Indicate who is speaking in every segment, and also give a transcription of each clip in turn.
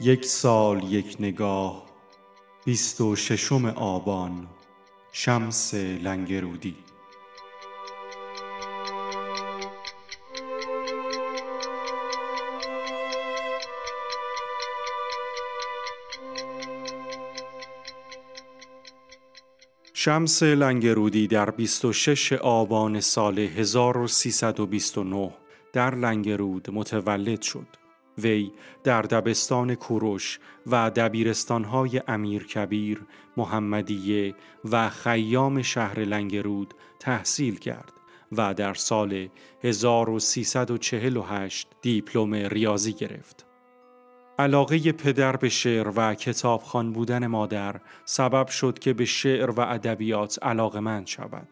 Speaker 1: یک سال یک نگاه بیست و ششم آبان شمس لنگرودی شمس لنگرودی در 26 آبان سال 1329 در لنگرود متولد شد. وی در دبستان کوروش و دبیرستانهای امیرکبیر، محمدیه و خیام شهر لنگرود تحصیل کرد و در سال 1348 دیپلم ریاضی گرفت. علاقه پدر به شعر و کتابخوان بودن مادر سبب شد که به شعر و ادبیات علاقمند شود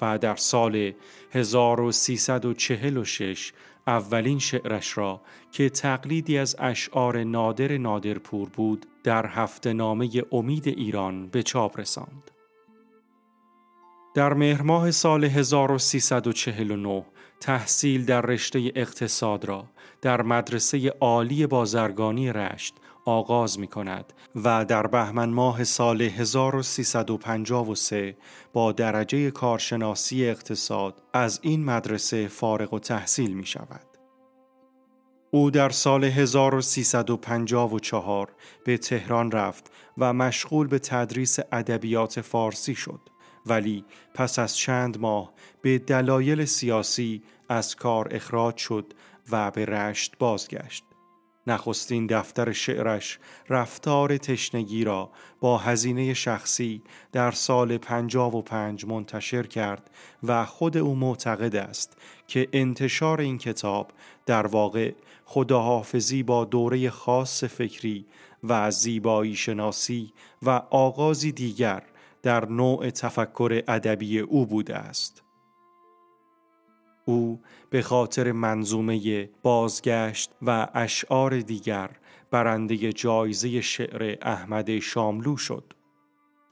Speaker 1: و در سال 1346 اولین شعرش را که تقلیدی از اشعار نادر نادرپور بود در هفته نامه امید ایران به چاپ رساند. در مهر سال 1349 تحصیل در رشته اقتصاد را در مدرسه عالی بازرگانی رشت آغاز می کند و در بهمن ماه سال 1353 با درجه کارشناسی اقتصاد از این مدرسه فارغ و تحصیل می شود. او در سال 1354 به تهران رفت و مشغول به تدریس ادبیات فارسی شد ولی پس از چند ماه به دلایل سیاسی از کار اخراج شد و به رشت بازگشت. نخستین دفتر شعرش رفتار تشنگی را با هزینه شخصی در سال 55 منتشر کرد و خود او معتقد است که انتشار این کتاب در واقع خداحافظی با دوره خاص فکری و زیبایی شناسی و آغازی دیگر در نوع تفکر ادبی او بوده است. او به خاطر منظومه بازگشت و اشعار دیگر برنده جایزه شعر احمد شاملو شد.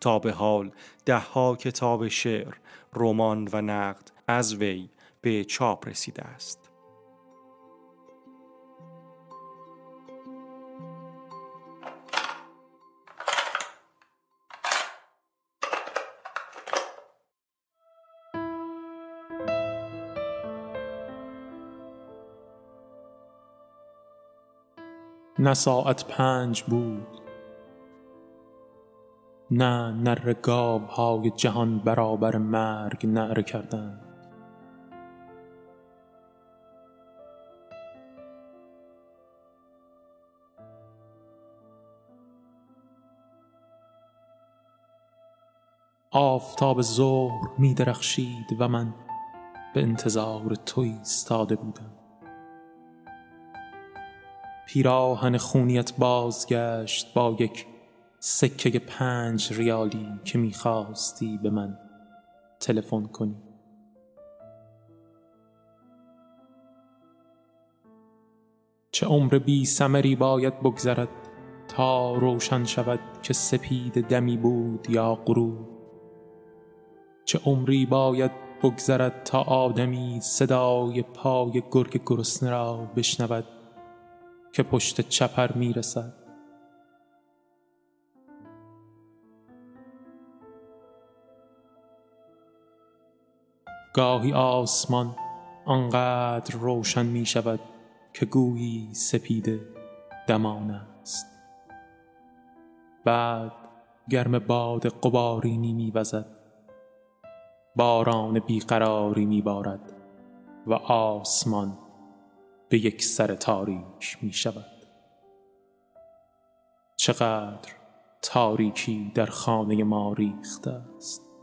Speaker 1: تا به حال دهها کتاب شعر، رمان و نقد از وی به چاپ رسیده است.
Speaker 2: نه ساعت پنج بود. نه نر های جهان برابر مرگ نعره کردند آفتاب ظهر می درخشید و من به انتظار تو ایستاده بودم. پیراهن خونیت بازگشت با یک سکه پنج ریالی که می‌خواستی به من تلفن کنی. چه عمر بی سمری باید بگذرد تا روشن شود که سپید دمی بود یا غروب؟ چه عمری باید بگذرد تا آدمی صدای پای گرگ گرسنه را بشنود که پشت چپر می‌رسد. گاهی آسمان آنقدر روشن می شود که گویی سپیده دمان است. بعد گرم باد قبارینی می وزد باران بیقراری می بارد و آسمان به یک سر تاریک می شود. چقدر تاریکی در خانه ما ریخته است.